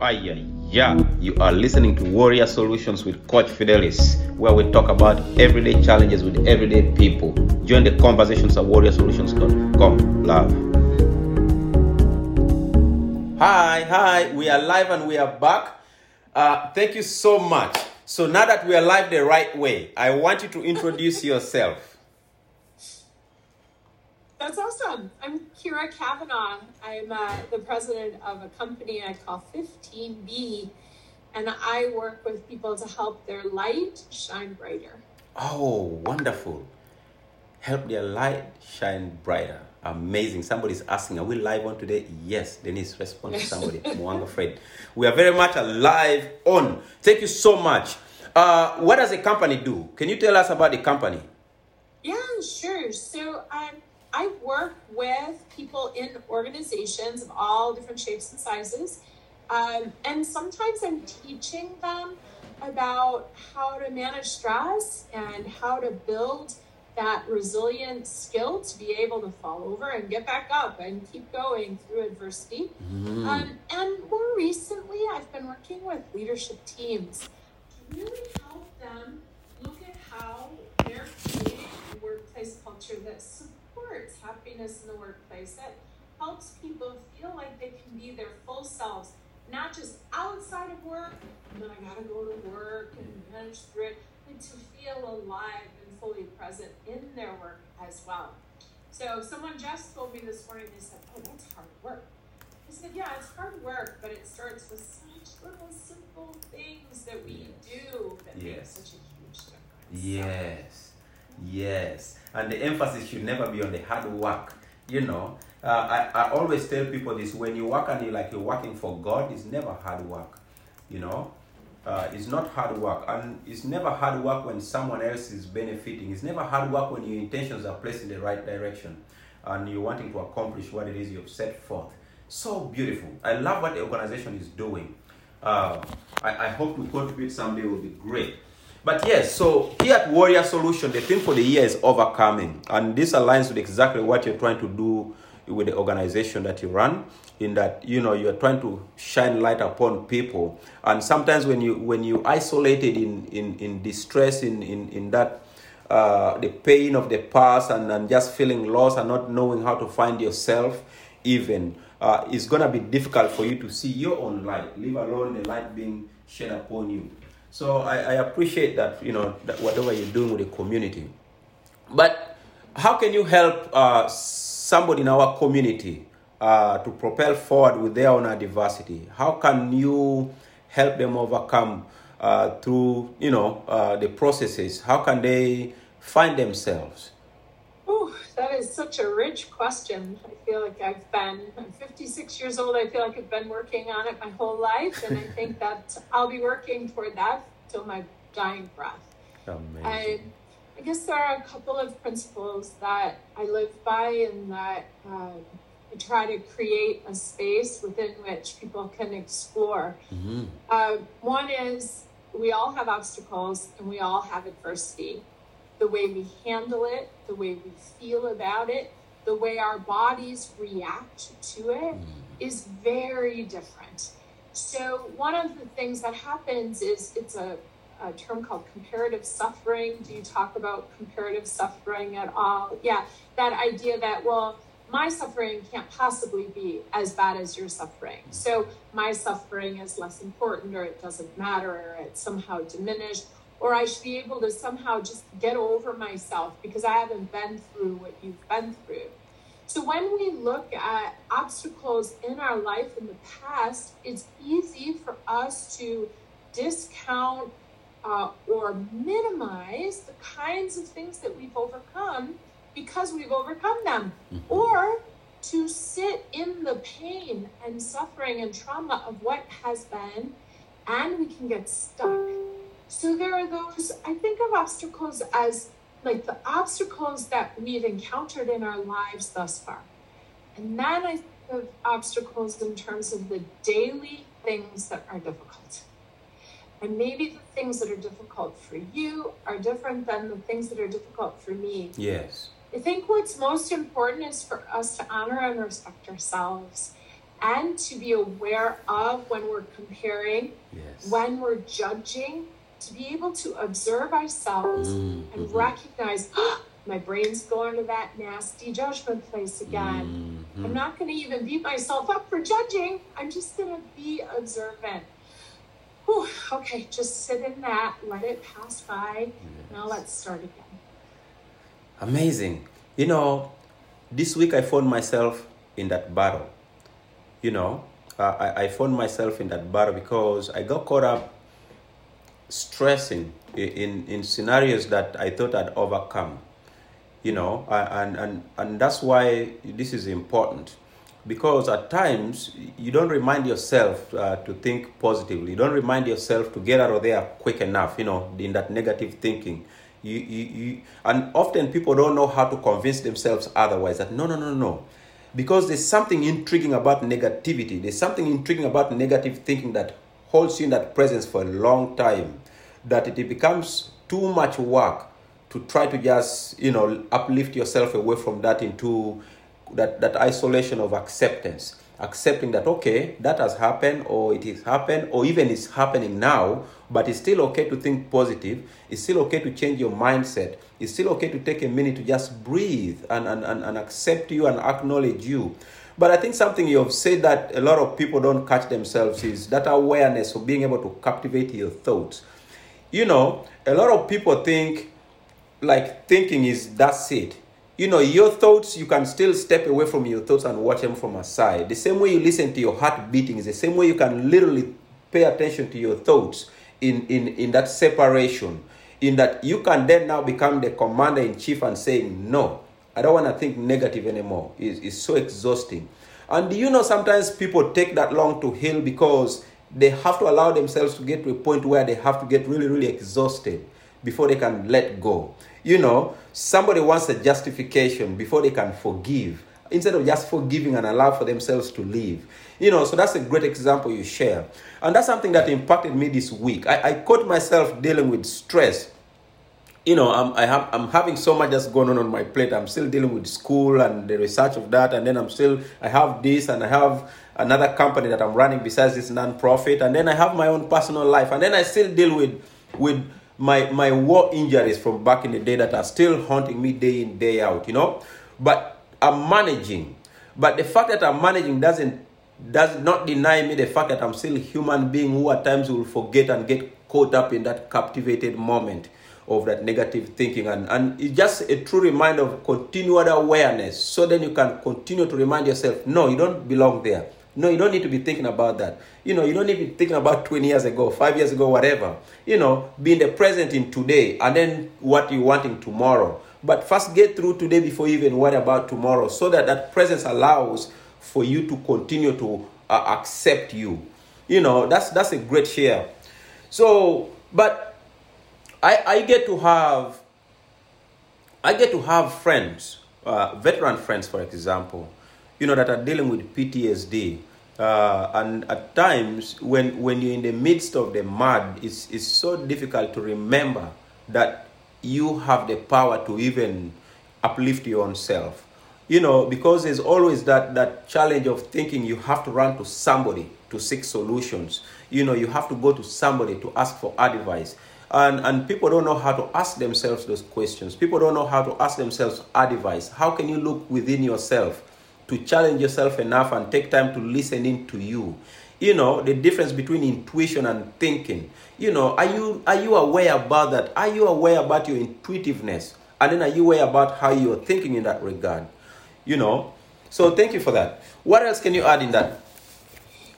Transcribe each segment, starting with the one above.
Aya, yeah, you are listening to Warrior Solutions with Coach Fidelis, where we talk about everyday challenges with everyday people. Join the conversations at warriorsolutions.com. Love. Hi, hi, we are live and we are back. Uh, thank you so much. So now that we are live the right way, I want you to introduce yourself. That's awesome. I'm Kira Kavanaugh. I'm uh, the president of a company I call 15B, and I work with people to help their light shine brighter. Oh, wonderful. Help their light shine brighter. Amazing. Somebody's asking, are we live on today? Yes. Denise, respond to somebody. Mwanga Fred. We are very much alive on. Thank you so much. Uh, what does the company do? Can you tell us about the company? Yeah, sure. So um, I work with people in organizations of all different shapes and sizes. Um, and sometimes I'm teaching them about how to manage stress and how to build that resilient skill to be able to fall over and get back up and keep going through adversity. Mm. Um, and more recently, I've been working with leadership teams to really help them look at how they're creating a workplace culture that supports happiness in the workplace, that helps people feel like they can be their full selves, not just outside of work, and then I gotta go to work and manage through it, but to feel alive and fully present in their work as well. So someone just told me this morning, they said, Oh, that's hard work. I said, Yeah, it's hard work, but it starts with such little simple things that we do that make such a huge difference. Yes, yes. And the emphasis should never be on the hard work. You know, uh, I, I always tell people this when you work and you like you're working for God, it's never hard work. You know, uh, it's not hard work. And it's never hard work when someone else is benefiting. It's never hard work when your intentions are placed in the right direction and you're wanting to accomplish what it is you've set forth. So beautiful. I love what the organization is doing. Uh, I, I hope we contribute someday will be great. But yes, so here at Warrior Solution, the theme for the year is overcoming. And this aligns with exactly what you're trying to do with the organization that you run. In that, you know, you're trying to shine light upon people. And sometimes when you when you isolated in in, in distress, in, in, in that uh, the pain of the past and, and just feeling lost and not knowing how to find yourself even uh, it's to be difficult for you to see your own light leave alone the light being shed upon you so I, I appreciate that you know that whatever you're doing with the community but how can you help uh, somebody in our community uh, to propel forward with their own adversity? How can you help them overcome uh, through you know uh, the processes? How can they find themselves? Oh, that is such a rich question. I feel like I've been, I'm 56 years old. I feel like I've been working on it my whole life. And I think that I'll be working toward that till my dying breath. Amazing. I, I guess there are a couple of principles that I live by and that um, I try to create a space within which people can explore. Mhm. Uh, one is we all have obstacles and we all have adversity. The way we handle it, the way we feel about it, the way our bodies react to it mm. is very different. So, one of the things that happens is it's a, a term called comparative suffering. Do you talk about comparative suffering at all? Yeah, that idea that, well, my suffering can't possibly be as bad as your suffering. So my suffering is less important, or it doesn't matter, or it's somehow diminished, or I should be able to somehow just get over myself because I haven't been through what you've been through. So when we look at obstacles in our life in the past, it's easy for us to discount uh, or minimize the kinds of things that we've overcome because we've overcome them, or to sit in the pain and suffering and trauma of what has been, and we can get stuck. So there are those, I think of obstacles as like the obstacles that we've encountered in our lives thus far. And then I think of obstacles in terms of the daily things that are difficult. And maybe the things that are difficult for you are different than the things that are difficult for me. Yes. I think what's most important is for us to honor and respect ourselves and to be aware of when we're comparing, Yes. when we're judging, to be able to observe ourselves Mm, and mhm. recognize "Ah, my brain's going to that nasty judgment place again. Mhm. I'm not going to even beat myself up for judging. I'm just going to be observant. Whew, okay, just sit in that, let it pass by. Now let's start again. Amazing. You know, this week I found myself in that battle. You know, uh, I, I found myself in that battle because I got caught up stressing in, in scenarios that I thought I'd overcome. You know, and, and, and that's why this is important. Because at times you don't remind yourself uh, to think positively. You don't remind yourself to get out of there quick enough, you know, in that negative thinking. You, you, you, and often people don't know how to convince themselves otherwise that no, no, no, no. Because there's something intriguing about negativity. There's something intriguing about negative thinking that holds you in that presence for a long time. That it becomes too much work to try to just, you know, uplift yourself away from that into that, that isolation of acceptance. Accepting that, okay, that has happened, or it has happened, or even it's happening now, but it's still okay to think positive. It's still okay to change your mindset. It's still okay to take a minute to just breathe and, and, and, and accept you and acknowledge you. But I think something you have said that a lot of people don't catch themselves is that awareness of being able to captivate your thoughts. You know, a lot of people think like thinking is that's it. You know, your thoughts, you can still step away from your thoughts and watch them from aside. The same way you listen to your heart beating is the same way you can literally pay attention to your thoughts in, in, in that separation. In that you can then now become the commander in chief and saying, No, I don't want to think negative anymore. It's, it's so exhausting. And you know sometimes people take that long to heal because they have to allow themselves to get to a point where they have to get really, really exhausted before they can let go. You know, somebody wants a justification before they can forgive instead of just forgiving and allow for themselves to live. You know, so that's a great example you share. And that's something that impacted me this week. I, I caught myself dealing with stress you know, I'm, I have, I'm having so much that's going on on my plate. I'm still dealing with school and the research of that, and then I'm still, I have this, and I have another company that I'm running besides this non-profit, and then I have my own personal life, and then I still deal with, with my my war injuries from back in the day that are still haunting me day in day out. You know, but I'm managing. But the fact that I'm managing doesn't does not deny me the fact that I'm still a human being who at times will forget and get caught up in that captivated moment of that negative thinking. And, and it's just a true reminder of continual awareness so then you can continue to remind yourself no you don't belong there. No you don't need to be thinking about that. You know you don't need to be thinking about 20 years ago 5 years ago whatever. You know be in the present in today and then what you're wanting tomorrow. But first get through today before you even worry about tomorrow so that that presence allows for you to continue to uh, accept you. You know that's that's a great share. So but I, I get to have I get to have friends, uh, veteran friends, for example, you know, that are dealing with PTSD. Uh, and at times, when, when you're in the midst of the mud, it's, it's so difficult to remember that you have the power to even uplift your own self. You know, because there's always that, that challenge of thinking you have to run to somebody to seek solutions. You know, you have to go to somebody to ask for advice and and people don't know how to ask themselves those questions. People don't know how to ask themselves advice. How can you look within yourself to challenge yourself enough and take time to listen in to you? You know the difference between intuition and thinking. You know are you are you aware about that? Are you aware about your intuitiveness? And then are you aware about how you're thinking in that regard? You know? So thank you for that. What else can you add in that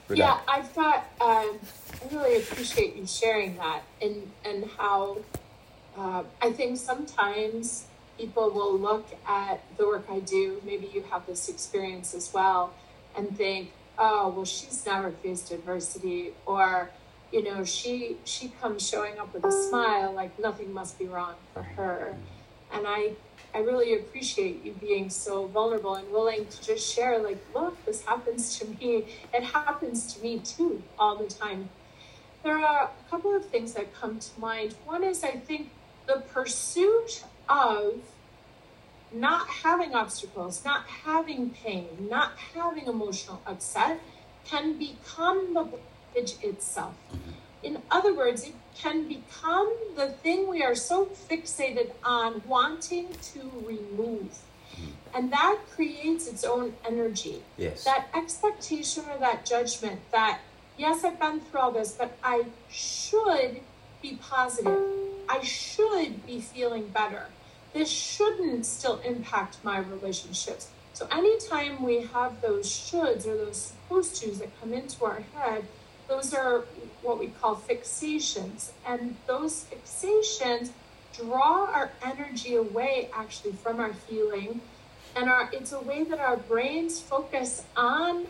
regard? Yeah, I thought um, I really appreciate you sharing that and and how uh, I think sometimes people will look at the work I do. Maybe you have this experience as well, and think, oh, well, she's never faced adversity, or you know, she she comes showing up with a smile, like nothing must be wrong for her. And I I really appreciate you being so vulnerable and willing to just share, like, look, this happens to me. It happens to me too all the time. There are a couple of things that come to mind. One is, I think, the pursuit of not having obstacles, not having pain, not having emotional upset can become the blockage itself. Mm-hmm. In other words, it can become the thing we are so fixated on wanting to remove. Mm-hmm. And that creates its own energy. Yes. That expectation or that judgment that, yes, I've been through all this, but I should be positive. I should be feeling better. This shouldn't still impact my relationships. So anytime we have those shoulds or those supposed tos that come into our head, those are what we call fixations. And those fixations draw our energy away actually from our healing. And our, it's a way that our brains focus on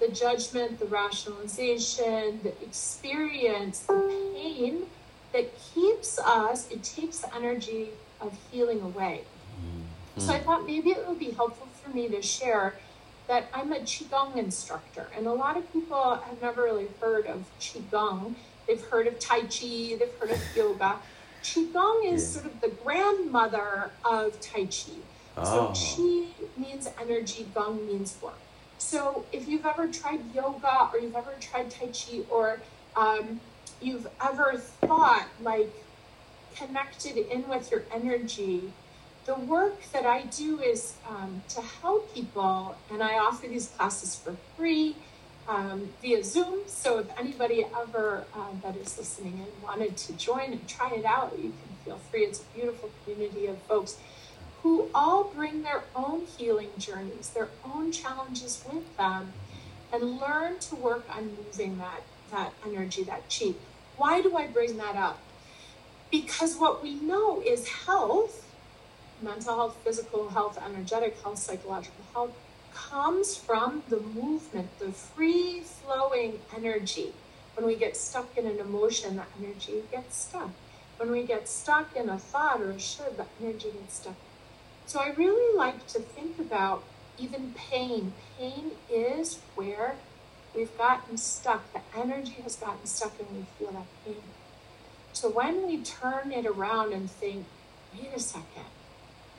the judgment, the rationalization, the experience, the pain that keeps us, it takes the energy of healing away. Mm-hmm. So I thought maybe it would be helpful for me to share that I'm a Qigong instructor. And a lot of people have never really heard of Qigong. They've heard of Tai Chi, they've heard of yoga. Qigong is sort of the grandmother of Tai Chi. Oh. So Qi means energy, Gong means work. So if you've ever tried yoga or you've ever tried Tai Chi or um, you've ever thought like connected in with your energy, the work that I do is um, to help people, and I offer these classes for free um, via Zoom. So if anybody ever uh, that is listening and wanted to join and try it out, you can feel free. It's a beautiful community of folks who all bring their own healing journeys, their own challenges with them, and learn to work on moving that that energy, that chi. Why do I bring that up? Because what we know is health, mental health, physical health, energetic health, psychological health, comes from the movement, the free flowing energy. When we get stuck in an emotion, the energy gets stuck. When we get stuck in a thought or a should, the energy gets stuck. So I really like to think about even pain. Pain is where we've gotten stuck. The energy has gotten stuck and we feel that pain. So when we turn it around and think, wait a second,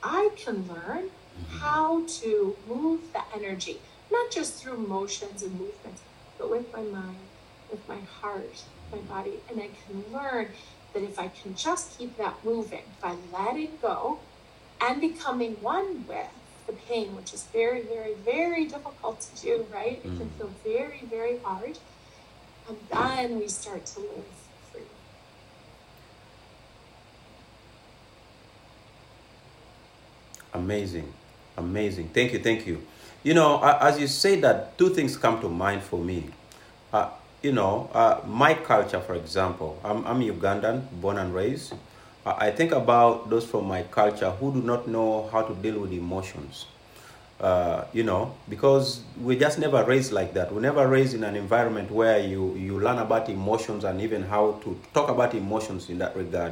I can learn mm-hmm. how to move the energy, not just through motions and movements, but with my mind, with my heart, my body. And I can learn that if I can just keep that moving by letting go and becoming one with the pain, which is very, very, very difficult to do, right? It can mm. feel very, very hard. And then we start to live free. Amazing. Amazing. Thank you. Thank you. You know, as you say that, two things come to mind for me. Uh, you know, uh, my culture, for example, I'm, I'm Ugandan, born and raised. I think about those from my culture who do not know how to deal with emotions. Uh, you know, because we just never raised like that. We never raised in an environment where you, you learn about emotions and even how to talk about emotions in that regard.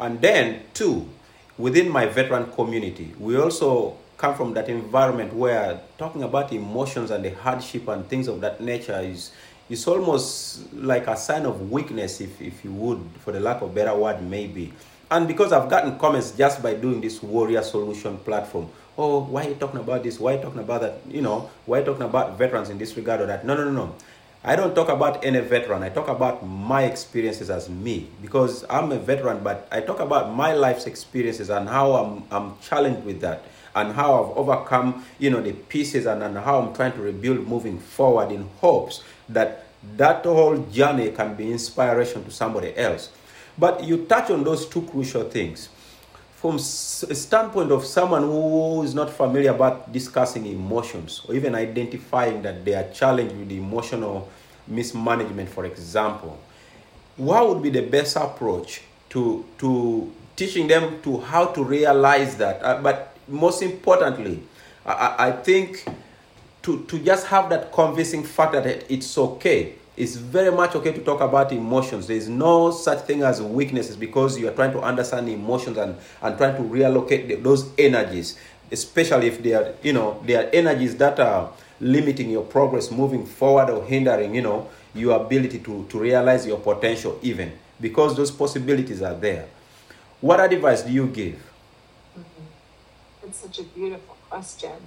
And then, two, within my veteran community, we also come from that environment where talking about emotions and the hardship and things of that nature is it's almost like a sign of weakness, if, if you would, for the lack of better word, maybe. And because I've gotten comments just by doing this Warrior Solution platform, oh, why are you talking about this? Why are you talking about that? You know, why are you talking about veterans in this regard or that? No, no, no, no. I don't talk about any veteran. I talk about my experiences as me because I'm a veteran, but I talk about my life's experiences and how I'm, I'm challenged with that and how I've overcome, you know, the pieces and, and how I'm trying to rebuild moving forward in hopes that that whole journey can be inspiration to somebody else. But you touch on those two crucial things. From a standpoint of someone who is not familiar about discussing emotions or even identifying that they are challenged with emotional mismanagement, for example, what would be the best approach to, to teaching them to how to realize that? Uh, but most importantly, I, I think to, to just have that convincing fact that it's okay. It's very much okay to talk about emotions. There is no such thing as weaknesses because you are trying to understand emotions and, and trying to reallocate those energies, especially if they are, you know, they are energies that are limiting your progress moving forward or hindering, you know, your ability to, to realize your potential even because those possibilities are there. What advice do you give? Such a beautiful question.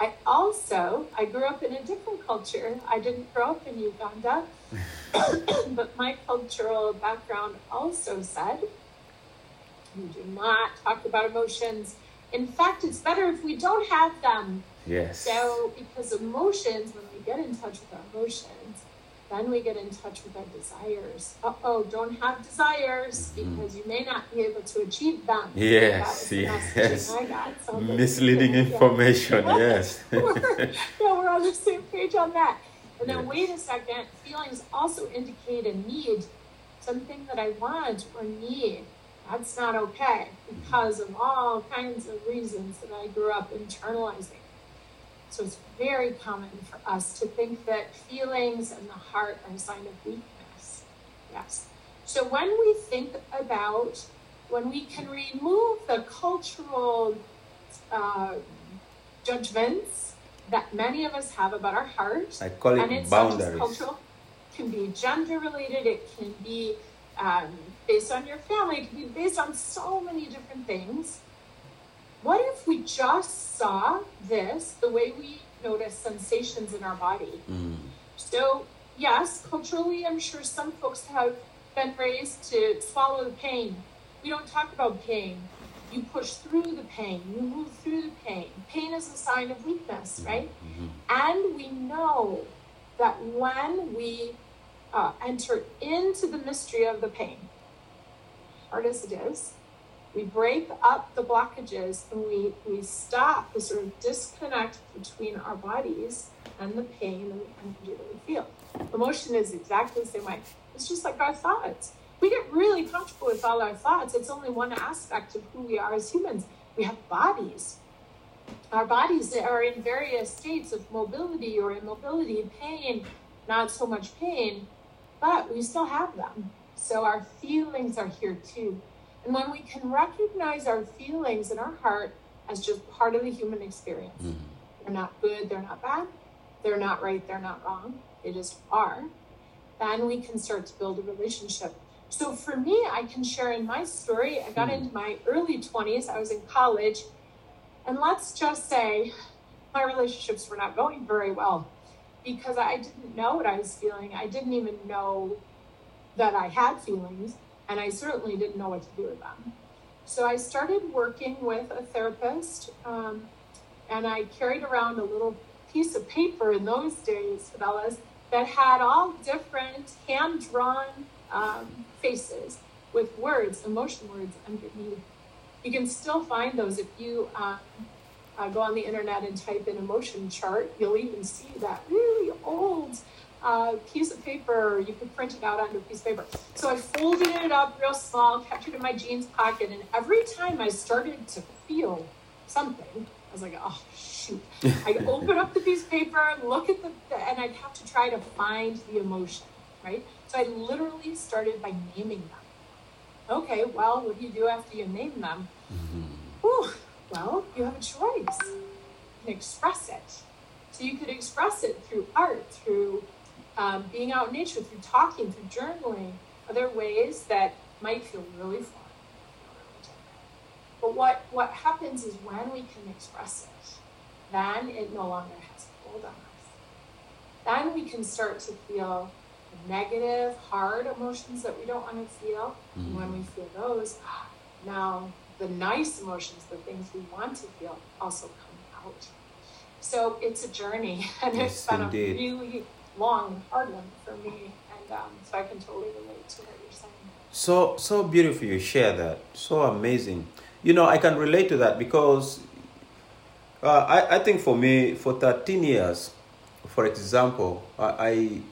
I also I grew up in a different culture. I didn't grow up in Uganda, but my cultural background also said we do not talk about emotions. In fact, it's better if we don't have them. Yes. So, because emotions, when we get in touch with our emotions, then we get in touch with our desires. Uh oh, don't have desires mm-hmm. because you may not be able to achieve them. Yes, yes. Misleading information, yes. we're, yeah, we're on the same page on that. And then, yes. wait a second, feelings also indicate a need, something that I want or need. That's not okay because of all kinds of reasons that I grew up internalizing. So it's very common for us to think that feelings and the heart are a sign of weakness. Yes. So when we think about when we can remove the cultural uh, judgments that many of us have about our heart, I call it and it's boundaries. Cultural, can be gender related. It can be um, based on your family. It can be based on so many different things. What if we just saw this the way we notice sensations in our body? Mm. So, yes, culturally, I'm sure some folks have been raised to swallow the pain. We don't talk about pain. You push through the pain, you move through the pain. Pain is a sign of weakness, right? Mm-hmm. And we know that when we uh, enter into the mystery of the pain, hard as it is, we break up the blockages and we, we stop the sort of disconnect between our bodies and the pain and the energy that we feel. Emotion is exactly the same way. It's just like our thoughts. We get really comfortable with all our thoughts. It's only one aspect of who we are as humans. We have bodies. Our bodies are in various states of mobility or immobility, pain, not so much pain, but we still have them. So our feelings are here too. And when we can recognize our feelings in our heart as just part of the human experience, mm-hmm. they're not good, they're not bad, they're not right, they're not wrong, they just are, then we can start to build a relationship. So for me, I can share in my story, I got mm-hmm. into my early 20s, I was in college, and let's just say my relationships were not going very well because I didn't know what I was feeling. I didn't even know that I had feelings, and I certainly didn't know what to do with them. So I started working with a therapist, um, and I carried around a little piece of paper in those days, Fidelis, that had all different hand drawn um, faces with words, emotion words underneath. You can still find those if you um, uh, go on the internet and type in emotion chart. You'll even see that really old uh, piece of paper. You could print it out onto a piece of paper. So I folded it up real small, kept it in my jeans pocket, and every time I started to feel something, I was like, oh shoot! I open up the piece of paper, and look at the, and I'd have to try to find the emotion, right? So I literally started by naming them. Okay, well, what do you do after you name them? Mm-hmm. Whew, well, you have a choice. You can express it. So you could express it through art, through um, being out in nature, through talking, through journaling, other ways that might feel really fun. But what, what happens is when we can express it, then it no longer has a hold on us. Then we can start to feel negative, hard emotions that we don't want to feel. Mm-hmm. And when we feel those, now the nice emotions, the things we want to feel, also come out. So it's a journey, and yes, it's been indeed. a really long, and hard one for me, and um, so I can totally relate to what you're saying. So so beautiful you share that. So amazing. You know, I can relate to that because uh, I I think for me for 13 years, for example, I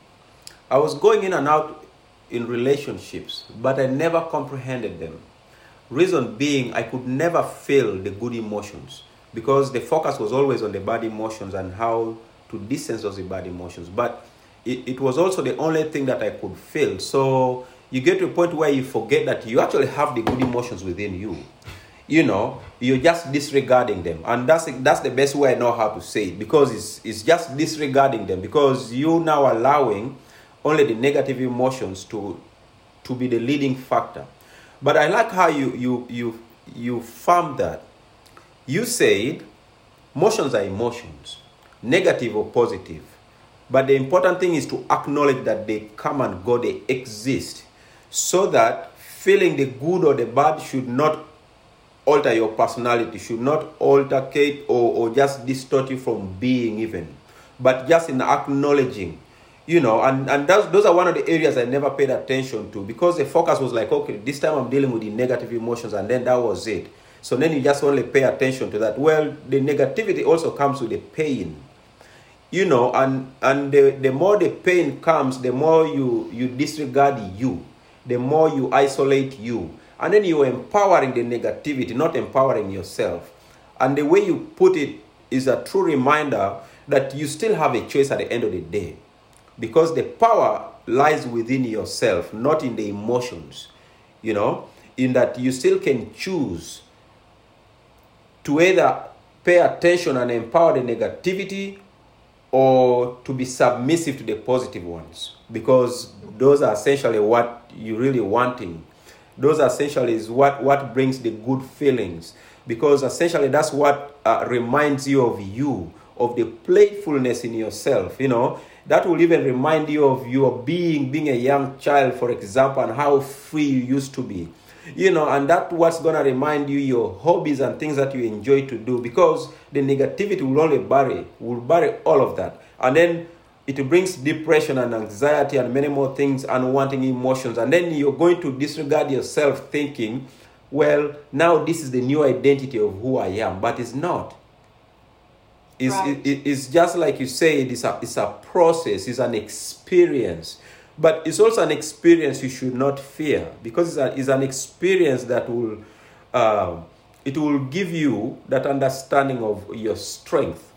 I was going in and out in relationships, but I never comprehended them. Reason being, I could never feel the good emotions because the focus was always on the bad emotions and how to distance those bad emotions. But it, it was also the only thing that I could feel. So you get to a point where you forget that you actually have the good emotions within you. You know, you're just disregarding them, and that's that's the best way I know how to say it because it's it's just disregarding them because you now allowing only the negative emotions to to be the leading factor but I like how you you you you farm that. you said emotions are emotions, negative or positive. But the important thing is to acknowledge that they come and go, they exist. So that feeling the good or the bad should not alter your personality, should not altercate or, or just distort you from being even. But just in acknowledging, you know, and, and those, those are one of the areas I never paid attention to because the focus was like, okay, this time I'm dealing with the negative emotions, and then that was it. So then you just only pay attention to that. Well, the negativity also comes with the pain you know and and the, the more the pain comes the more you you disregard you. The more you isolate you. And then you're empowering the negativity not empowering yourself. And the way you put it is a true reminder that you still have a choice at the end of the day. Because the power lies within yourself not in the emotions. You know in that you still can choose to either pay attention and empower the negativity or to be submissive to the positive ones. Because those are essentially what you really wanting those are essentially is what what brings the good feelings. Because essentially that's what uh, reminds you of you of the playfulness in yourself you know? That will even remind you of your being being a young child for example and how free you used to be you know and that what's going to remind you your hobbies and things that you enjoy to do because the negativity will only bury will bury all of that. And then it brings depression and anxiety and many more things unwanting emotions. And then you're going to disregard yourself thinking well now this is the new identity of who i am but it's not. It's, right. it, it's just like you say it's a, it's a process it's an experience but it's also an experience you should not fear because it's, a, it's an experience that will uh, it will give you that understanding of your strength.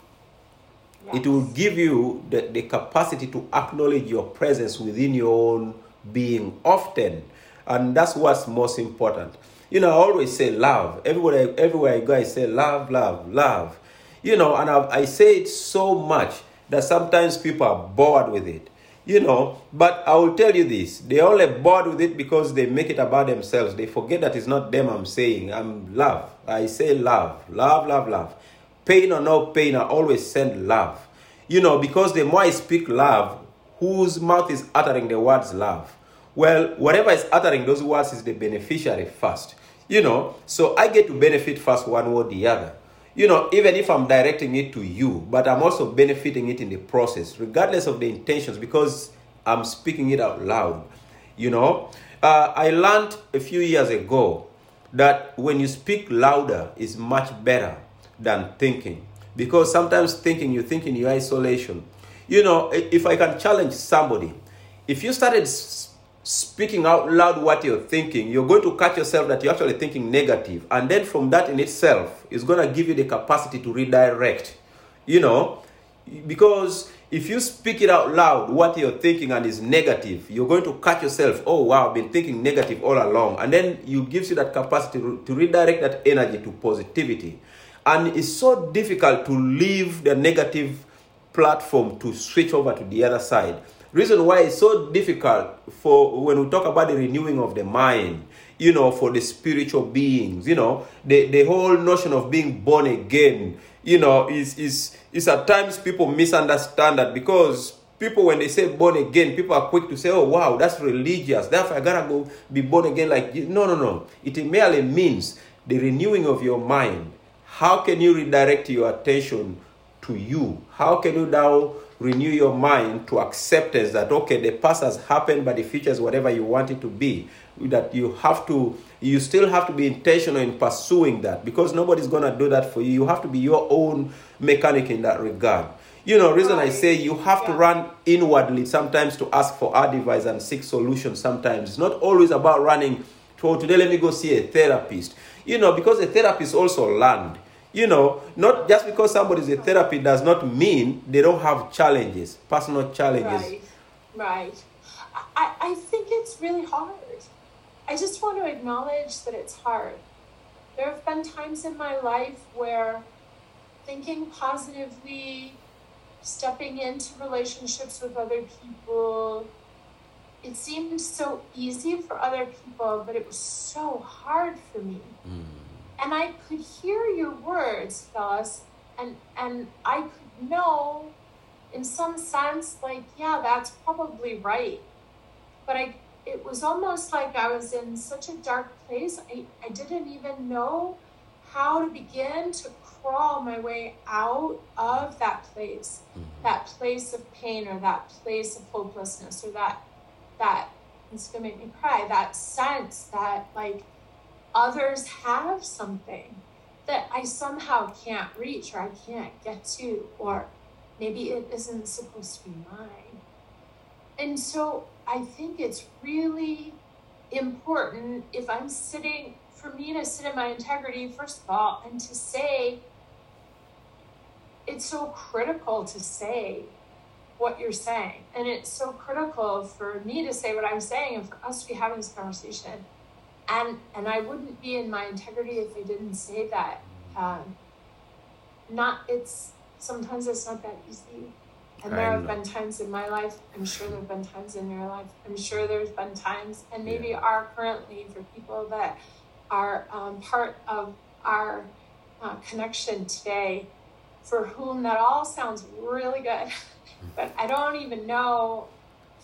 Yes. It will give you the, the capacity to acknowledge your presence within your own being often. And that's what's most important. You know, I always say love. Everywhere, everywhere I go, I say love, love, love. You know, and I, I say it so much that sometimes people are bored with it you know but i will tell you this. They only bored with it because they make it about themselves. They forget that it's not them i'm saying. I'm love. I say love. Love love love. Pain or no pain i always send love. You know because the more i speak love whose mouth is uttering the words love? Well whatever is uttering those words is the beneficiary first. You know so i get to benefit first one or the other you know, even if I'm directing it to you, but I'm also benefiting it in the process, regardless of the intentions, because I'm speaking it out loud. You know, uh, I learned a few years ago that when you speak louder is much better than thinking, because sometimes thinking you think in your isolation. You know, if I can challenge somebody, if you started speaking out loud what you're thinking, you're going to catch yourself that you're actually thinking negative. And then from that in itself is going to give you the capacity to redirect. You know, because if you speak it out loud, what you're thinking and is negative, you're going to catch yourself, oh wow, I've been thinking negative all along. And then you gives you that capacity to, to redirect that energy to positivity. And it's so difficult to leave the negative platform to switch over to the other side reason why it's so difficult for when we talk about the renewing of the mind you know for the spiritual beings you know the, the whole notion of being born again you know is is is at times people misunderstand that because people when they say born again people are quick to say oh wow that's religious. Therefore i gotta go be born again like no no no. It merely means the renewing of your mind. How can you redirect your attention to you? How can you now renew your mind to acceptance that okay the past has happened but the future is whatever you want it to be. That you have to you still have to be intentional in pursuing that because nobody's going to do that for you. You have to be your own mechanic in that regard. You know reason i say you have to run inwardly sometimes to ask for advice and seek solutions sometimes. It's not always about running to today let me go see a therapist. You know because a therapist also learned you know, not just because somebody's a therapy does not mean they don't have challenges, personal challenges. Right, right. I, I think it's really hard. I just want to acknowledge that it's hard. There have been times in my life where thinking positively, stepping into relationships with other people, it seemed so easy for other people, but it was so hard for me. Mm. And I could hear your words, Fidelis, and and I could know in some sense, like, yeah, that's probably right. But I it was almost like I was in such a dark place. I, I didn't even know how to begin to crawl my way out of that place, mm-hmm. that place of pain or that place of hopelessness or that that it's gonna make me cry, that sense that like others have something that I somehow can't reach or I can't get to, or maybe it isn't supposed to be mine. And so I think it's really important if I'm sitting, for me to sit in my integrity, first of all, and to say, it's so critical to say what you're saying. And it's so critical for me to say what I'm saying and for us to be having this conversation. And and I wouldn't be in my integrity if I didn't say that. Um, not it's sometimes it's not that easy. And there have been times in my life, I'm sure there have been times in your life, I'm sure there's been times, and maybe yeah. are currently for people that are um, part of our uh, connection today, for whom that all sounds really good. but I don't even know,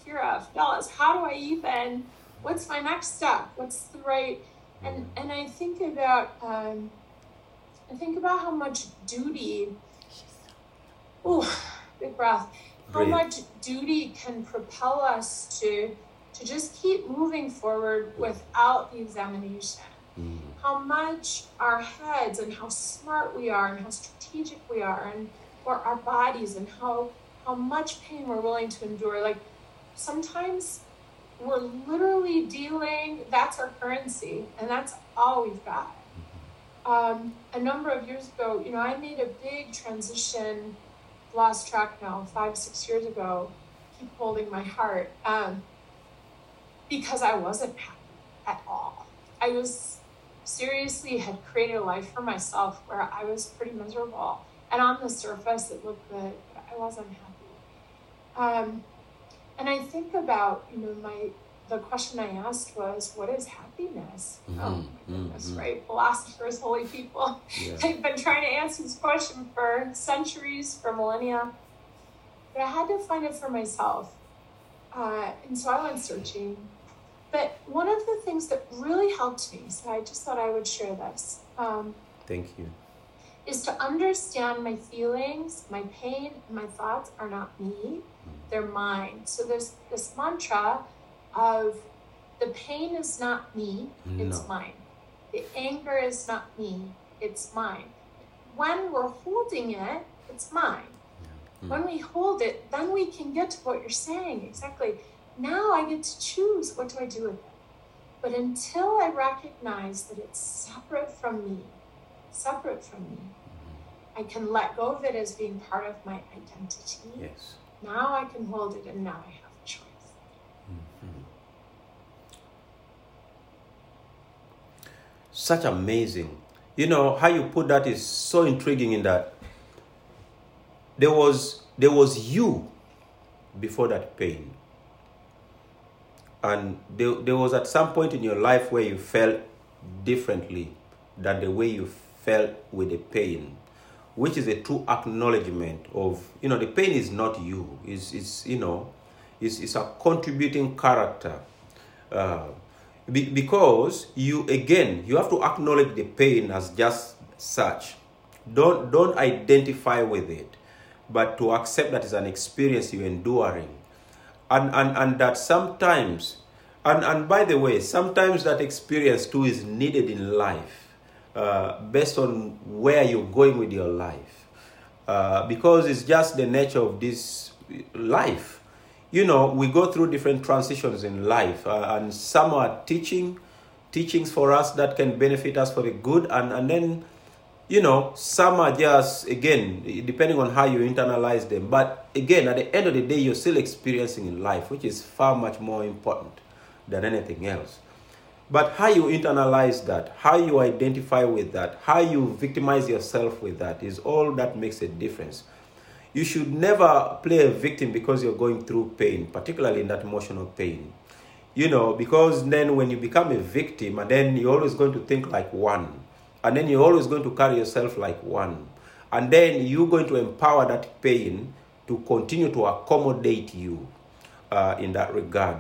Kira, Fidelis, how do I even, what's my next step? What's the right, and, mm. and I think about, um, I think about how much duty, oh, big breath, how much duty can propel us to, to just keep moving forward without the examination. Mm. How much our heads and how smart we are and how strategic we are and or our bodies and how how much pain we're willing to endure. Like sometimes we're literally dealing, that's our currency, and that's all we've got. Um, a number of years ago, you know, I made a big transition, lost track now, five, six years ago, keep holding my heart, um, because I wasn't happy at all. I was seriously had created a life for myself where I was pretty miserable. And on the surface, it looked good, but I wasn't happy. Um, and I think about, you know, my the question I asked was, what is happiness? Mm-hmm. Oh my goodness, mm-hmm. right? Philosophers, holy people. Yeah. They've been trying to answer this question for centuries, for millennia. But I had to find it for myself. Uh, and so I went searching. But one of the things that really helped me, so I just thought I would share this. Um, Thank you is to understand my feelings, my pain, my thoughts are not me, they're mine. So there's this mantra of the pain is not me, it's no. mine. The anger is not me, it's mine. When we're holding it, it's mine. Mm. When we hold it, then we can get to what you're saying exactly. Now I get to choose what do I do with it. But until I recognize that it's separate from me, separate from me, I can let go of it as being part of my identity. Yes. Now I can hold it and now I have a choice. Mm-hmm. Such amazing. You know, how you put that is so intriguing in that there was there was you before that pain. And there, there was at some point in your life where you felt differently than the way you felt with the pain which is a true acknowledgement of you know the pain is not you. Is is you know is is a contributing character. Uh, be, because you again you have to acknowledge the pain as just such. Don't don't identify with it but to accept that it's an experience you're enduring. And and and that sometimes and and by the way sometimes that experience too is needed in life uh, based on where you're going with your life. Uh, because it's just the nature of this life. You know, we go through different transitions in life, uh, and some are teaching, teachings for us that can benefit us for the good, and, and then, you know, some are just, again, depending on how you internalize them. But again, at the end of the day, you're still experiencing in life, which is far much more important than anything else. But how you internalize that, how you identify with that, how you victimize yourself with that is all that makes a difference. You should never play a victim because you're going through pain, particularly in that emotional pain. You know, because then when you become a victim, and then you're always going to think like one. and then you're always going to carry yourself like one. And then you're going to empower that pain to continue to accommodate you uh, in that regard.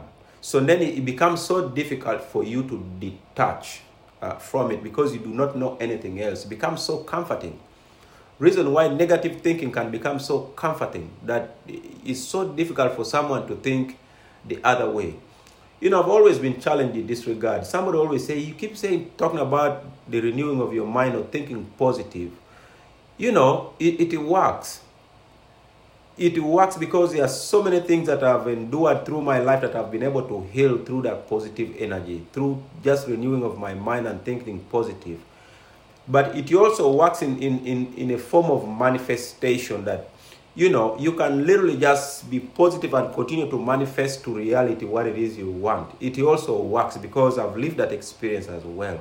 So then it becomes so difficult for you to detach uh, from it because you do not know anything else. It becomes so comforting. Reason why negative thinking can become so comforting that it's so difficult for someone to think the other way. You know, I've always been challenged in this regard. Somebody always say, you keep saying, talking about the renewing of your mind or thinking positive. You know, it, it works it works because there are so many things that I've endured through my life that I've been able to heal through that positive energy, through just renewing of my mind and thinking positive. But it also works in, in, in, in a form of manifestation that, you know, you can literally just be positive and continue to manifest to reality what it is you want. It also works because I've lived that experience as well.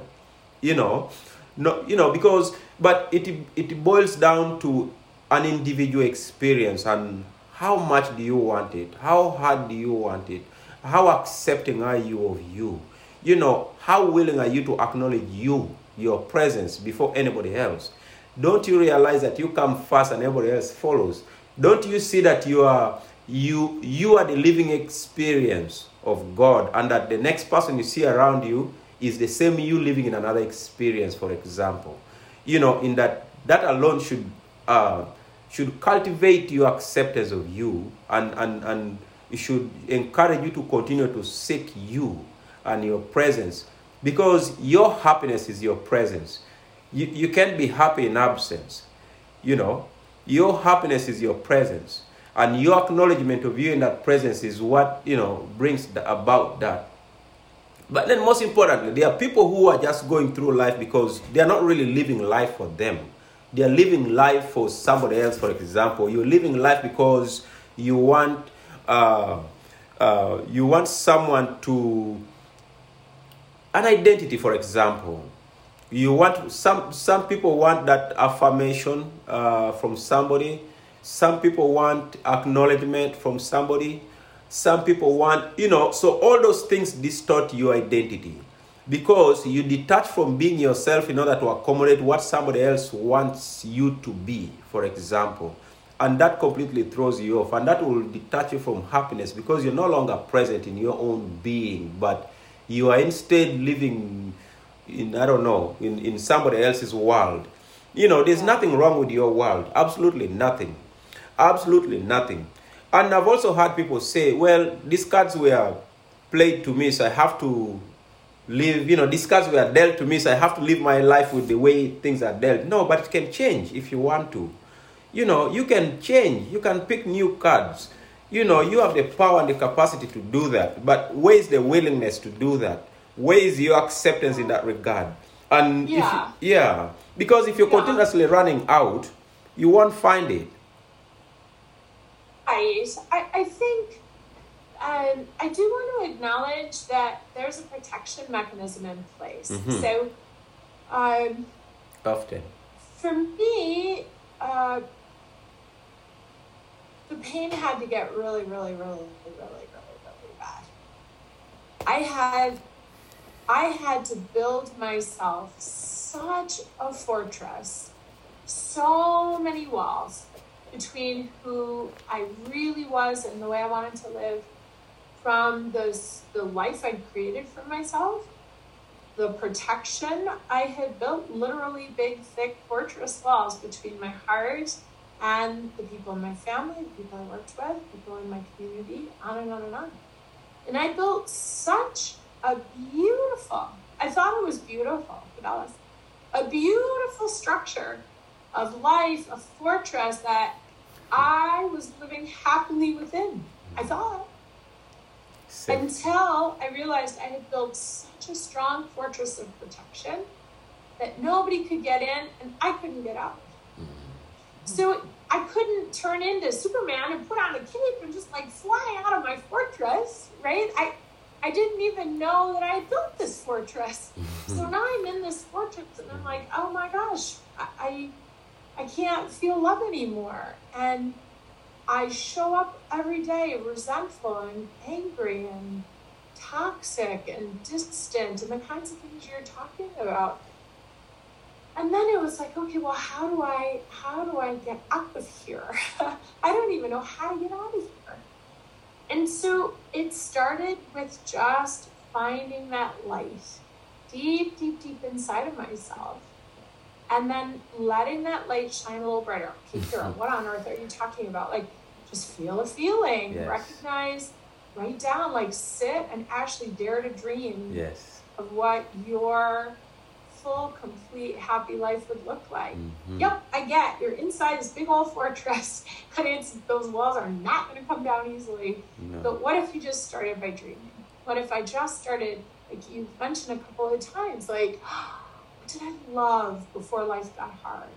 You know, no, you know, because, but it, it boils down to an individual experience and how much do you want it? How hard do you want it? How accepting are you of you? You know, how willing are you to acknowledge you, your presence before anybody else? Don't you realize that you come first and everybody else follows? Don't you see that you are you you are the living experience of God and that the next person you see around you is the same you living in another experience, for example. You know, in that that alone should uh, should cultivate your acceptance of you and, and, and should encourage you to continue to seek you and your presence because your happiness is your presence. You, you can't be happy in absence. You know, your happiness is your presence. And your acknowledgement of you in that presence is what, you know, brings the, about that. But then, most importantly, there are people who are just going through life because they are not really living life for them they're living life for somebody else, for example. You're living life because you want uh, uh, you want someone to an identity, for example. You want some some people want that affirmation uh, from somebody. Some people want acknowledgement from somebody. Some people want, you know, so all those things distort your identity because you detach from being yourself in order to accommodate what somebody else wants you to be, for example. And that completely throws you off, and that will detach you from happiness because you're no longer present in your own being, but you are instead living in, I don't know, in, in somebody else's world. You know, there's nothing wrong with your world, absolutely nothing. Absolutely nothing. And I've also heard people say, well, these cards were played to me, so I have to live, you know, these cards were dealt to me, so I have to live my life with the way things are dealt. No, but it can change if you want to. You know, you can change. You can pick new cards. You know, you have the power and the capacity to do that. But where is the willingness to do that? Where is your acceptance in that regard? And yeah, you, yeah, because if you're yeah. continuously running out, you won't find it. I, I think um, I do want to acknowledge that there's a protection mechanism in place. Mm-hmm. So, um, often for me, uh, the pain had to get really, really, really, really, really, really bad. I had, I had to build myself such a fortress, so many walls between who I really was and the way I wanted to live from the, the life I'd created for myself, the protection I had built, literally big, thick fortress walls between my heart and the people in my family, the people I worked with, people in my community, on and on and on. And I built such a beautiful, I thought it was beautiful, but a beautiful structure of life, a fortress that I was living happily within. I thought. Until I realized I had built such a strong fortress of protection that nobody could get in and I couldn't get out. Mm-hmm. So I couldn't turn into Superman and put on a cape and just like fly out of my fortress, right? I I didn't even know that I built this fortress. so now I'm in this fortress and I'm like, oh my gosh, I I, I can't feel love anymore. And I show up every day resentful and angry and toxic and distant and the kinds of things you're talking about. And then it was like, okay, well, how do I how do I get out of here? I don't even know how to get out of here. And so it started with just finding that light deep, deep, deep inside of myself. And then letting that light shine a little brighter. Okay, Kira, mm-hmm. what on earth are you talking about? Like, just feel a feeling, Yes. recognize, write down, like, sit and actually dare to dream Yes. of what your full, complete, happy life would look like. Mhm. Yep, I get you're inside this big old fortress, and it's those walls are not going to come down easily. No. But what if you just started by dreaming? What if I just started, like you mentioned a couple of times, like, what did I love before life got hard?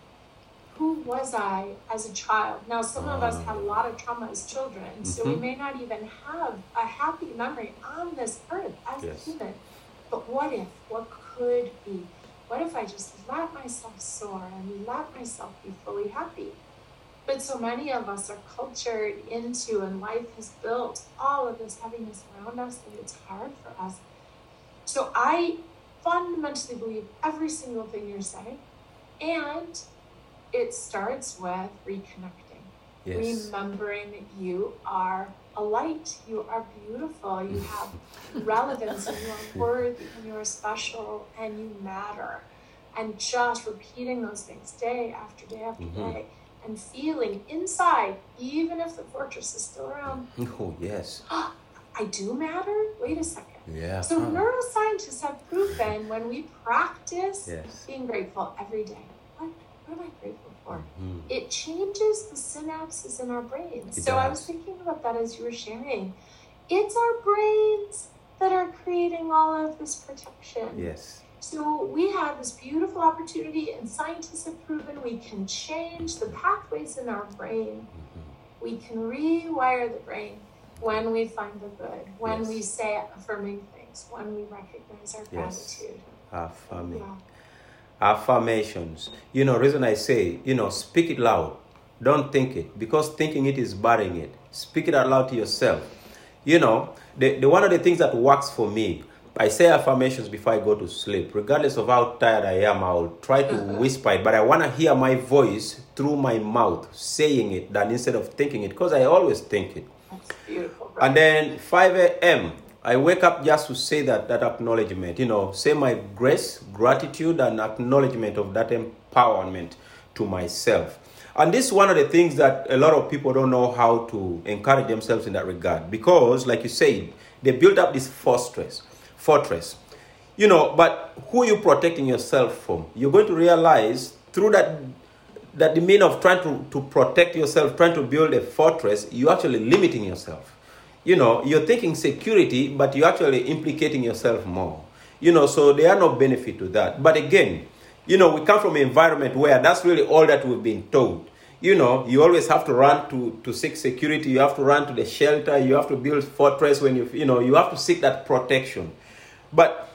Who was I as a child? Now, some of us had a lot of trauma as children, so we Mhm. may not even have a happy memory on this earth as Yes. a human. But what if? What could be? What if I just let myself soar and let myself be fully happy? But so many of us are cultured into, and life has built all of this heaviness around us, that it's hard for us. So I fundamentally believe every single thing you're saying, and it starts with reconnecting, Yes. remembering that you are a light, you are beautiful, you have relevance, and you are worthy, and you are special, and you matter. And just repeating those things day after day after Mhm. day, and feeling inside, even if the fortress is still around, Oh yes. I do matter? Wait a second. Yeah. So huh. neuroscientists have proven when we practice Yes. being grateful every day. What, am I grateful for? Mhm. It changes the synapses in our brains. It so I was thinking about that as you were sharing. It's our brains that are creating all of this protection. Yes. So we have this beautiful opportunity, and scientists have proven we can change the pathways in our brain. Mhm. We can rewire the brain when we find the good, when Yes. we say affirming things, when we recognize our Yes. gratitude. Affirming. Yeah. Affirmations. You know, reason I say, you know, speak it loud. Don't think it because thinking it is burying it. Speak it out loud to yourself. You know, the, the one of the things that works for me, I say affirmations before I go to sleep. Regardless of how tired I am, I'll try to mm-hmm. whisper it, but I want to hear my voice through my mouth saying it than instead of thinking it because I always think it. That's beautiful. And then 5 a.m., I wake up just to say that, that acknowledgement, you know, say my grace, gratitude, and acknowledgement of that empowerment to myself. And this is one of the things that a lot of people don't know how to encourage themselves in that regard. Because, like you said, they build up this fortress, fortress. You know, but who are you protecting yourself from? You're going to realize through that that the mean of trying to, to protect yourself, trying to build a fortress, you're actually limiting yourself. You know, you're thinking security, but you're actually implicating yourself more. You know, so there are no benefit to that. But again, you know, we come from an environment where that's really all that we've been told. You know, you always have to run to, to seek security, you have to run to the shelter, you have to build fortress when you you know, you have to seek that protection. But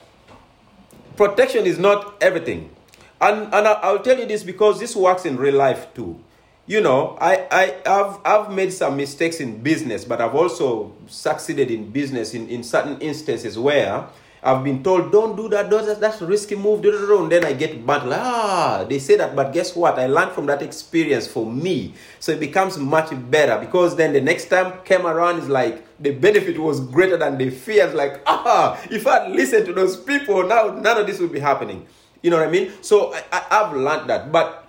protection is not everything. And, and I'll tell you this because this works in real life too. You know, I, I, I've, I've made some mistakes in business, but I've also succeeded in business in, in certain instances where I've been told, don't do that, don't, that's a risky move, do, do, do, and then I get burnt. Like, ah, they say that, but guess what? I learned from that experience for me. So it becomes much better because then the next time came around is like the benefit was greater than the fears. Like, ah, if I listened to those people, now none of this would be happening. You know what I mean? So I, I, I've learned that. But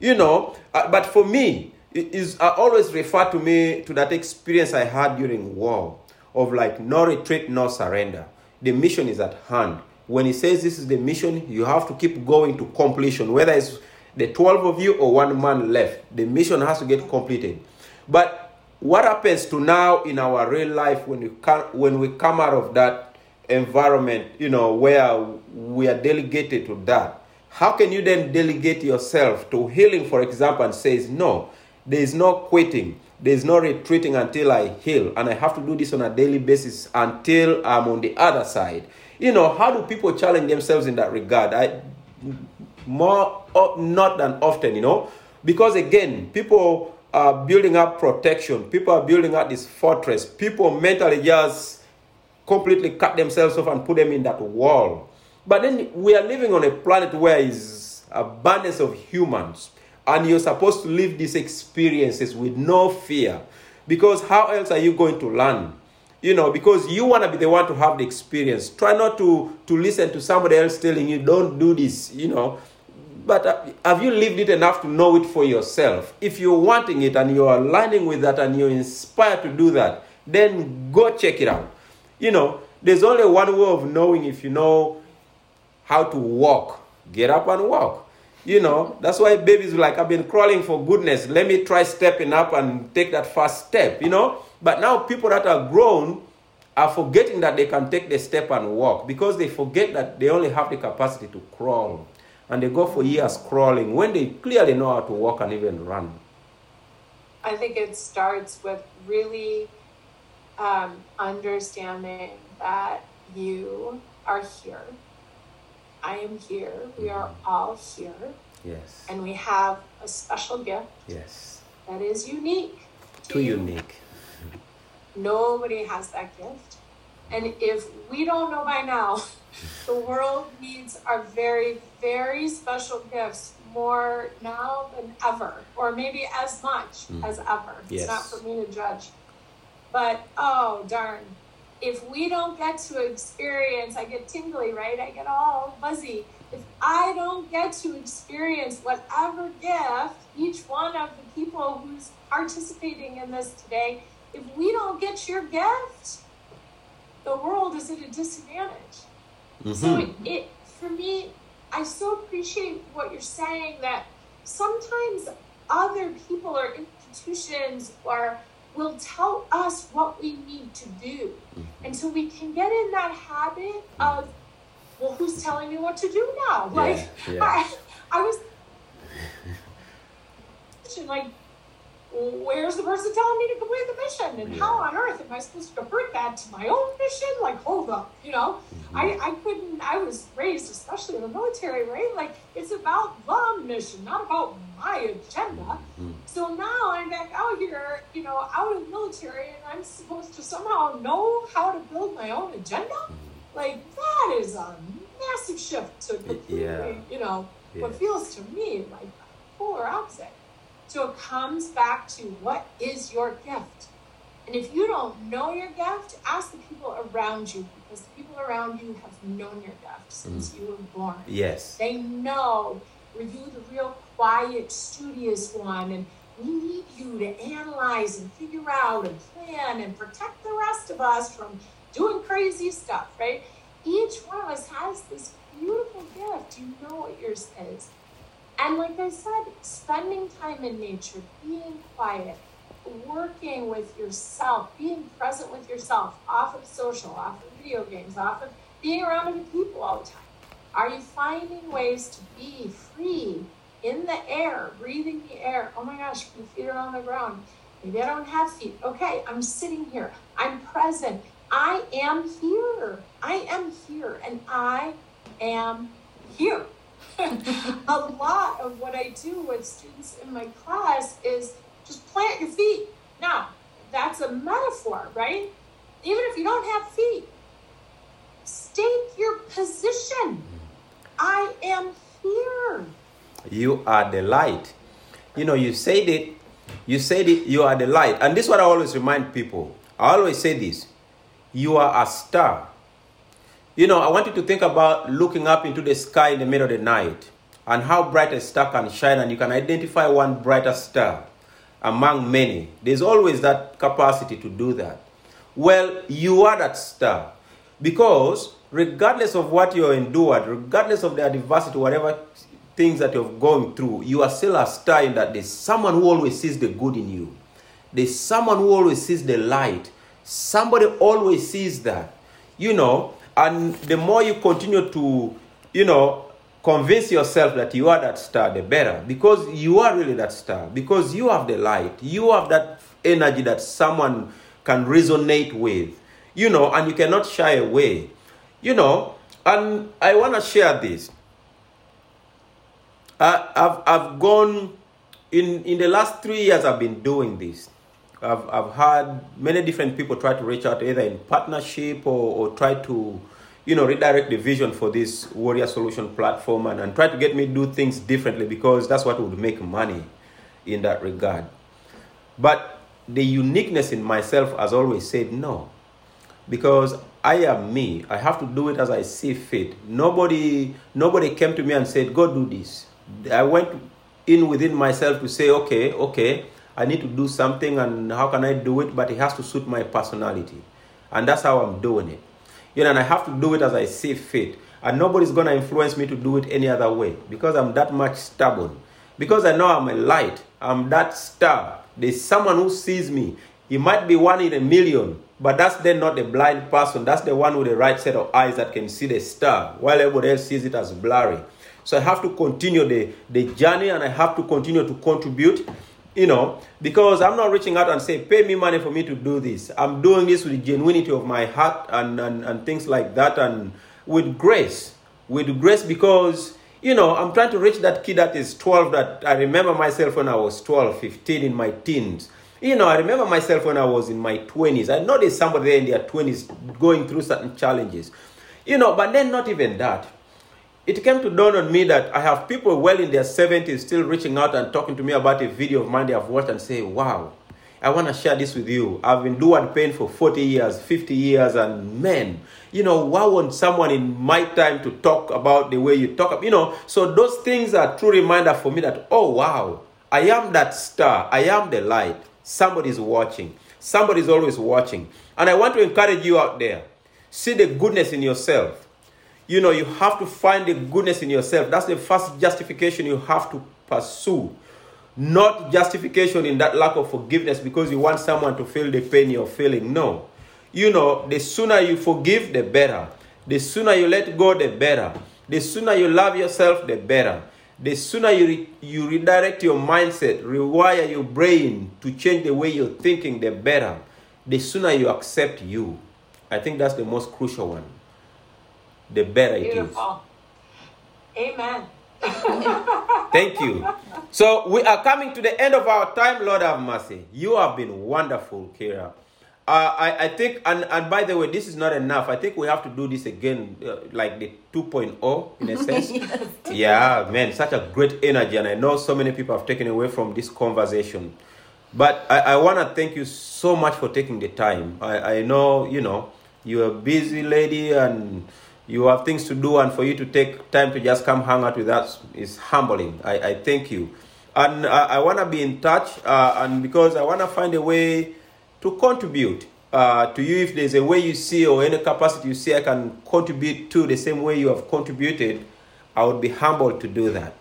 you know uh, but for me it is i always refer to me to that experience i had during war of like no retreat no surrender. The mission is at hand. When he says this is the mission you have to keep going to completion. Whether it's the 12 of you or one man left the mission has to get completed. But what happens to now in our real life when we come when we come out of that environment you know where we are delegated to that how can you then delegate yourself to healing, for example, and says, no, there is no quitting, there is no retreating until I heal, and I have to do this on a daily basis until I'm on the other side. You know, how do people challenge themselves in that regard? I more not than often, you know, because again, people are building up protection, people are building up this fortress, people mentally just completely cut themselves off and put them in that wall. But then we are living on a planet where is abundance of humans, and you're supposed to live these experiences with no fear. Because how else are you going to learn? You know, because you want to be the one to have the experience. Try not to, to listen to somebody else telling you, don't do this, you know. But uh, have you lived it enough to know it for yourself? If you're wanting it and you're aligning with that and you're inspired to do that, then go check it out. You know, there's only one way of knowing if you know how to walk. Get up and walk. You know, that's why babies like, I've been crawling for goodness. Let me try stepping up and take that first step, you know. But now people that are grown are forgetting that they can take the step and walk because they forget that they only have the capacity to crawl. And they go for years crawling when they clearly know how to walk and even run. I think it starts with really um, understanding that you are here. I am here. We are Mm-hmm. all here. Yes. And we have a special gift Yes. that is unique. to Too you. unique. Nobody has that gift. And if we don't know by now, the world needs our very, very special gifts more now than ever, or maybe as much Mm. as ever. It's not for me to judge. But oh, darn. If we don't get to experience, I get tingly, right? I get all fuzzy. If I don't get to experience whatever gift each one of the people who's participating in this today, if we don't get your gift, the world is at a disadvantage. So Mhm. it for me, I so appreciate what you're saying that sometimes other people or institutions or will tell us what we need to do. Mm-hmm. And so we can get in that habit mm-hmm. of, well, who's telling me what to do now? Like yeah. I, I was like, where's the person telling me to complete the mission? And how on earth am I supposed to convert that to my own mission? Like, hold up, you know? I, I couldn't, I was raised, especially in the military, right? Like, it's about the mission, not about my agenda. Mhm. So now I'm back out here, you know, out of the military, and I'm supposed to somehow know how to build my own agenda? Like, that is a massive shift to completely, Yeah. you know, what feels to me like the polar opposite. So it comes back to what is your gift? And if you don't know your gift, ask the people around you because the people around you have known your gift mm. since you were born. Yes. They know were you the real quiet, studious one, and we need you to analyze and figure out and plan and protect the rest of us from doing crazy stuff, right? Each one of us has this beautiful gift. You know what yours is. And like I said, spending time in nature, being quiet, working with yourself, being present with yourself, off of social, off of video games, off of being around other people all the time. Are you finding ways to be free in the air, breathing the air? Oh my gosh, my feet are on the ground. Maybe I don't have feet. Okay, I'm sitting here. I'm present. I am here. I am here. And I am here. a lot of what I do with students in my class is just plant your feet. Now, that's a metaphor, right? Even if you don't have feet, stake your position. I am here. You are the light. You know, you said it. You said it. You are the light. And this is what I always remind people. I always say this. You are a star. You know, I want you to think about looking up into the sky in the middle of the night and how bright a star can shine, and you can identify one brighter star among many. There's always that capacity to do that. Well, you are that star because regardless of what you endured, regardless of the adversity, whatever things that you've gone through, you are still a star in that there's someone who always sees the good in you. There's someone who always sees the light. Somebody always sees that. You know, and the more you continue to, you know, convince yourself that you are that star, the better. Because you are really that star. Because you have the light. You have that energy that someone can resonate with. You know, and you cannot shy away. You know, and I want to share this. I, I've, I've gone in in the last three years I've been doing this. I've, I've had many different people try to reach out either in partnership or, or try to, you know, redirect the vision for this Warrior Solution platform and, and try to get me to do things differently because that's what would make money in that regard. But the uniqueness in myself has always said no. Because I am me. I have to do it as I see fit. Nobody nobody came to me and said, Go do this. I went in within myself to say, okay, okay, I need to do something and how can I do it? But it has to suit my personality. And that's how I'm doing it. You know, and I have to do it as I see fit. And nobody's going to influence me to do it any other way because I'm that much stubborn. Because I know I'm a light, I'm that star. There's someone who sees me. He might be one in a million, but that's then not the blind person. That's the one with the right set of eyes that can see the star, while everybody else sees it as blurry. So I have to continue the, the journey and I have to continue to contribute you know, because I'm not reaching out and say, pay me money for me to do this. I'm doing this with the genuinity of my heart and, and, and things like that and with grace. With grace because, you know, I'm trying to reach that kid that is 12 that I remember myself when I was 12, 15 in my teens. You know, I remember myself when I was in my 20s. I there's somebody there in their 20s going through certain challenges. You know, but then not even that it came to dawn on me that I have people well in their 70s still reaching out and talking to me about a video of mine they have watched and say, wow, I want to share this with you. I've been doing pain for 40 years, 50 years, and man, you know, why won't someone in my time to talk about the way you talk? You know, so those things are true reminder for me that, oh, wow, I am that star. I am the light. Somebody's watching. Somebody's always watching. And I want to encourage you out there. See the goodness in yourself you know, you have to find the goodness in yourself. That's the first justification you have to pursue. Not justification in that lack of forgiveness because you want someone to feel the pain you're feeling. No. You know, the sooner you forgive, the better. The sooner you let go, the better. The sooner you love yourself, the better. The sooner you, re- you redirect your mindset, rewire your brain to change the way you're thinking, the better. The sooner you accept you. I think that's the most crucial one the better Beautiful. it is. Amen. Thank you. So we are coming to the end of our time. Lord have mercy. You have been wonderful, Kira. Uh, I, I think, and, and by the way, this is not enough. I think we have to do this again, uh, like the 2.0 in a sense. yes. Yeah, man, such a great energy. And I know so many people have taken away from this conversation. But I, I want to thank you so much for taking the time. I, I know, you know, you're a busy lady and you have things to do and for you to take time to just come hang out with us is humbling. I, I thank you. And i, I want to be in touch uh, and because i want to find a way to contribute uh, to you. If there's a way you see or any capacity you see i can contribute to the same way you have contributed i would be humbled to do that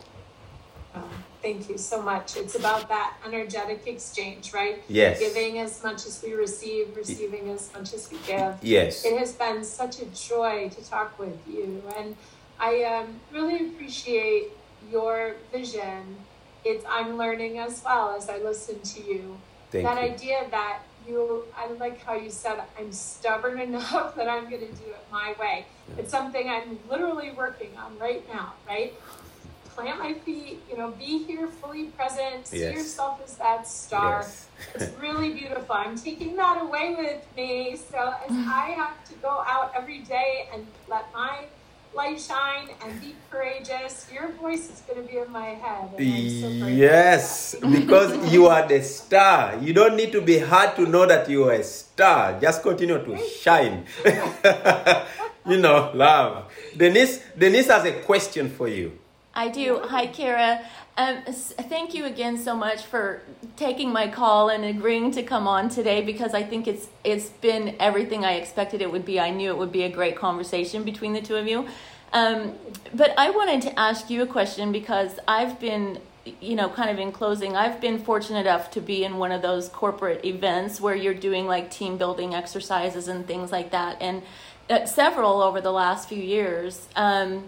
Thank you so much. It's about that energetic exchange, right? Yes. Giving as much as we receive, receiving as much as we give. Yes. It has been such a joy to talk with you. And I um, really appreciate your vision. It's I'm learning as well as I listen to you. Thank that you. idea that you I like how you said I'm stubborn enough that I'm gonna do it my way. It's something I'm literally working on right now, right? Plant my feet, you know, be here fully present, see yes. yourself as that star. Yes. it's really beautiful. I'm taking that away with me. So as mm. I have to go out every day and let my light shine and be courageous, your voice is going to be in my head. So yes, because you are the star. You don't need to be hard to know that you are a star. Just continue to shine. you know, love. Denise, Denise has a question for you. I do. Hi, Kara. Um, thank you again so much for taking my call and agreeing to come on today because I think it's it's been everything I expected it would be. I knew it would be a great conversation between the two of you. Um, but I wanted to ask you a question because I've been, you know, kind of in closing, I've been fortunate enough to be in one of those corporate events where you're doing like team building exercises and things like that, and uh, several over the last few years. Um,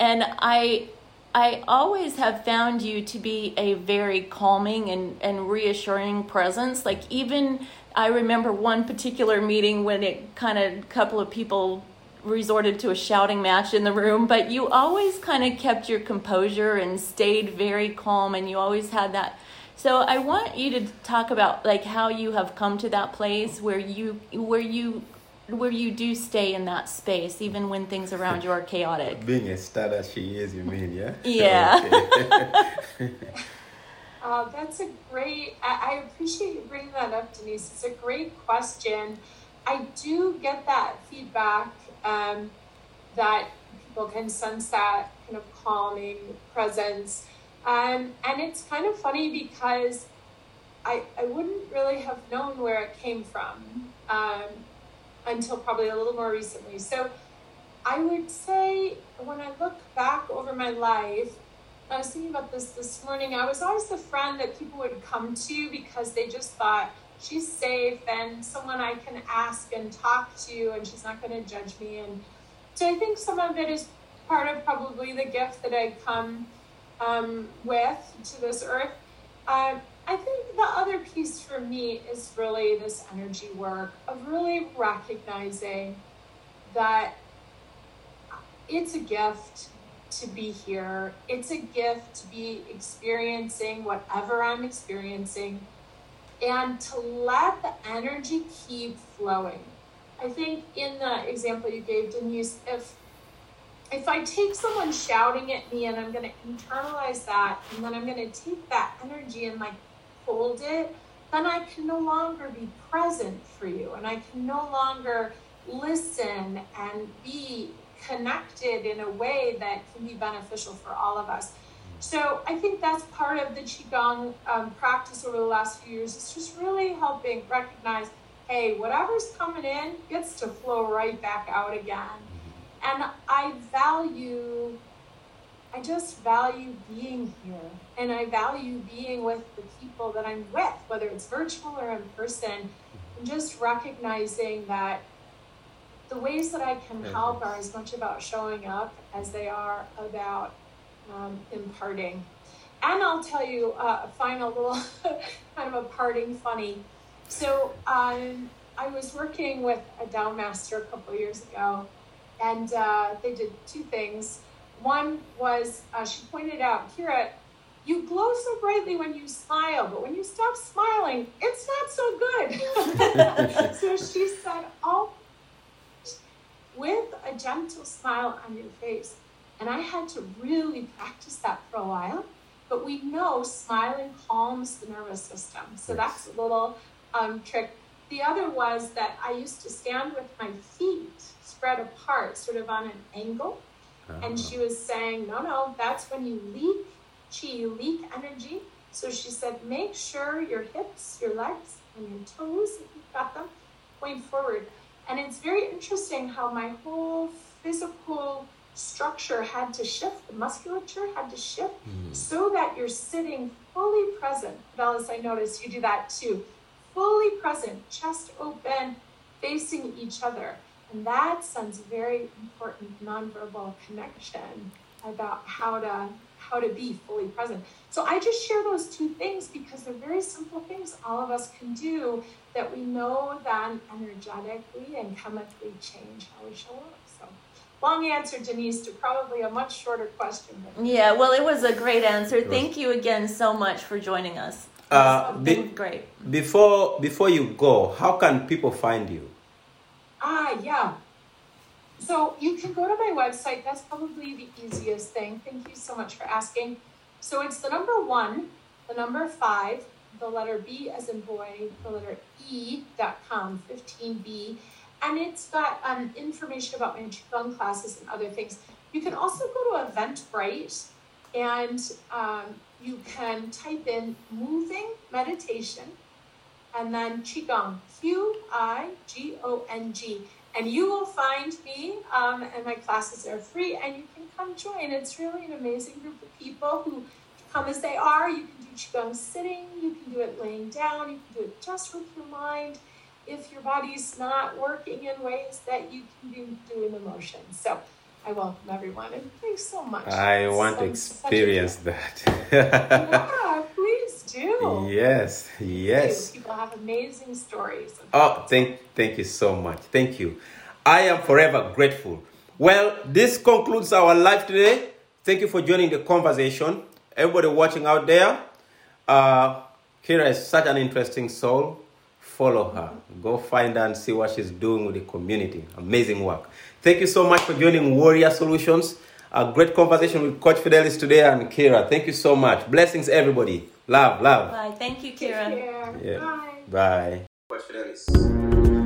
and I I always have found you to be a very calming and, and reassuring presence. Like even I remember one particular meeting when it kind of a couple of people resorted to a shouting match in the room, but you always kind of kept your composure and stayed very calm and you always had that so I want you to talk about like how you have come to that place where you where you where you do stay in that space even when things around you are chaotic. Being a star as she is, you mean, yeah? Yeah. Okay. Uh, that's a great, I, I appreciate you bringing that up, Denise. It's a great question. I do get that feedback um, that people can sense that kind of calming presence. Um, and it's kind of funny because I, I wouldn't really have known where it came from um, until probably a little more recently. So I would say when I look back over my life, I was thinking about this this morning. I was always the friend that people would come to because they just thought she's safe and someone I can ask and talk to, and she's not going to judge me. And so I think some of it is part of probably the gift that I come um, with to this earth. Uh, I think the other piece for me is really this energy work of really recognizing that it's a gift to be here. It's a gift to be experiencing whatever I'm experiencing and to let the energy keep flowing. I think in the example you gave, Denise, if if I take someone shouting at me and I'm going to internalize that and then I'm going to take that energy and like hold it, then I can no longer be present for you and I can no longer listen and be connected in a way that can be beneficial for all of us. So I think that's part of the Qigong um, practice over the last few years. It's just really helping recognize, hey, whatever's coming in gets to flow right back out again. And I value, I just value being here. And I value being with the people that I'm with, whether it's virtual or in person. And just recognizing that the ways that I can help are as much about showing up as they are about um, imparting. And I'll tell you uh, a final little kind of a parting funny. So um, I was working with a Tao master a couple years ago, and uh, they did two things. One was uh, she pointed out, Kira, you glow so brightly when you smile, but when you stop smiling, it's not so good. so she said, all with a gentle smile on your face. And I had to really practice that for a while. But we know smiling calms the nervous system. So that's a little um, trick. The other was that I used to stand with my feet spread apart, sort of on an angle. And she was saying, no, no, that's when you leak chi, you leak energy. So she said, make sure your hips, your legs, and your toes, if you've got them, point forward. And it's very interesting how my whole physical structure had to shift, the musculature had to shift mm-hmm. so that you're sitting fully present. Fidelis, I noticed you do that too. Fully present, chest open, facing each other. And that sends a very important nonverbal connection about how to how to be fully present. So I just share those two things because they're very simple things all of us can do that we know then energetically and chemically change how we show up. So long answer, Denise, to probably a much shorter question. But Yeah, well, it was a great answer. Thank you again so much for joining us. Uh, be- great. before before you go, how can people find you? Ah, yeah. So you can go to my website. That's probably the easiest thing. Thank you so much for asking. So it's the number one, the number five, the letter B as in boy, the letter E dot com, 15B. And it's got um, information about my Qigong classes and other things. You can also go to Eventbrite and um, you can type in moving meditation and then Qigong, Q I G O N G. And you will find me, um, and my classes are free, and you can come join. It's really an amazing group of people who come as they are. You can do Qigong sitting, you can do it laying down, you can do it just with your mind if your body's not working in ways that you can be doing in the motion. So I welcome everyone, and thanks so much. I want to experience that. Yeah, please do. yes, yes. People have amazing stories. Oh, thank, thank you so much. Thank you. I am forever grateful. Well, this concludes our live today. Thank you for joining the conversation. Everybody watching out there, uh, Kira is such an interesting soul, follow her. Go find her and see what she's doing with the community. Amazing work. Thank you so much for joining Warrior Solutions. A great conversation with Coach Fidelis today and Kira. Thank you so much. Blessings, everybody. Love, love. Bye. Thank you, Take Kira. care. Yeah. Bye. Bye. Coach Fidelis.